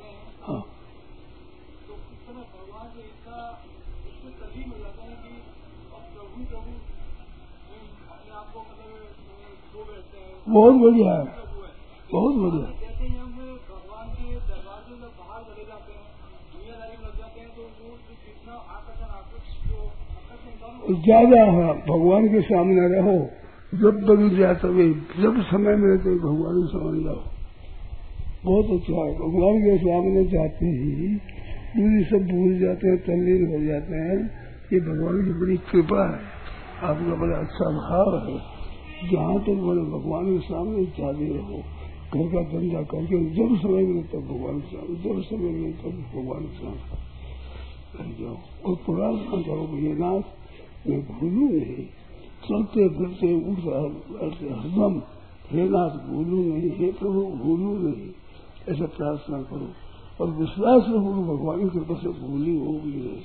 हैं। तो हैं मतलब हैं। बहुत बढ़िया है। बहुत बढ़िया। ही हैं हैं तो ज़्यादा है। भगवान के सामने रहो। जब बदल जाए तभी जब समय मिले तो भगवान के सामने जाओ। बहुत अच्छा है। भगवान के सामने जाते ही, दूरी सब भूल जाते हैं, तल्लीन हो जाते हैं ये भगवान की बड़ी कृपा है। आपका बड़ा अच्छा भाव है। जहाँ तक बड़े भगवान के सामने जाते रहो। घर का धंधा करके जब समय मिले तब भगवान के सामने, जब समय मिले तब भगवान के सामने। जाओ, और प्रार्थना करो भैया नाथ मैं भूलू नहीं। चलते फिरते बैठते, हरदम हे नाथ भूलू नहीं, हे प्रभु, भूलू नहीं। ऐसा प्रार्थना करो। और विश्वास रखो भगवान की कृपा से भूली होगी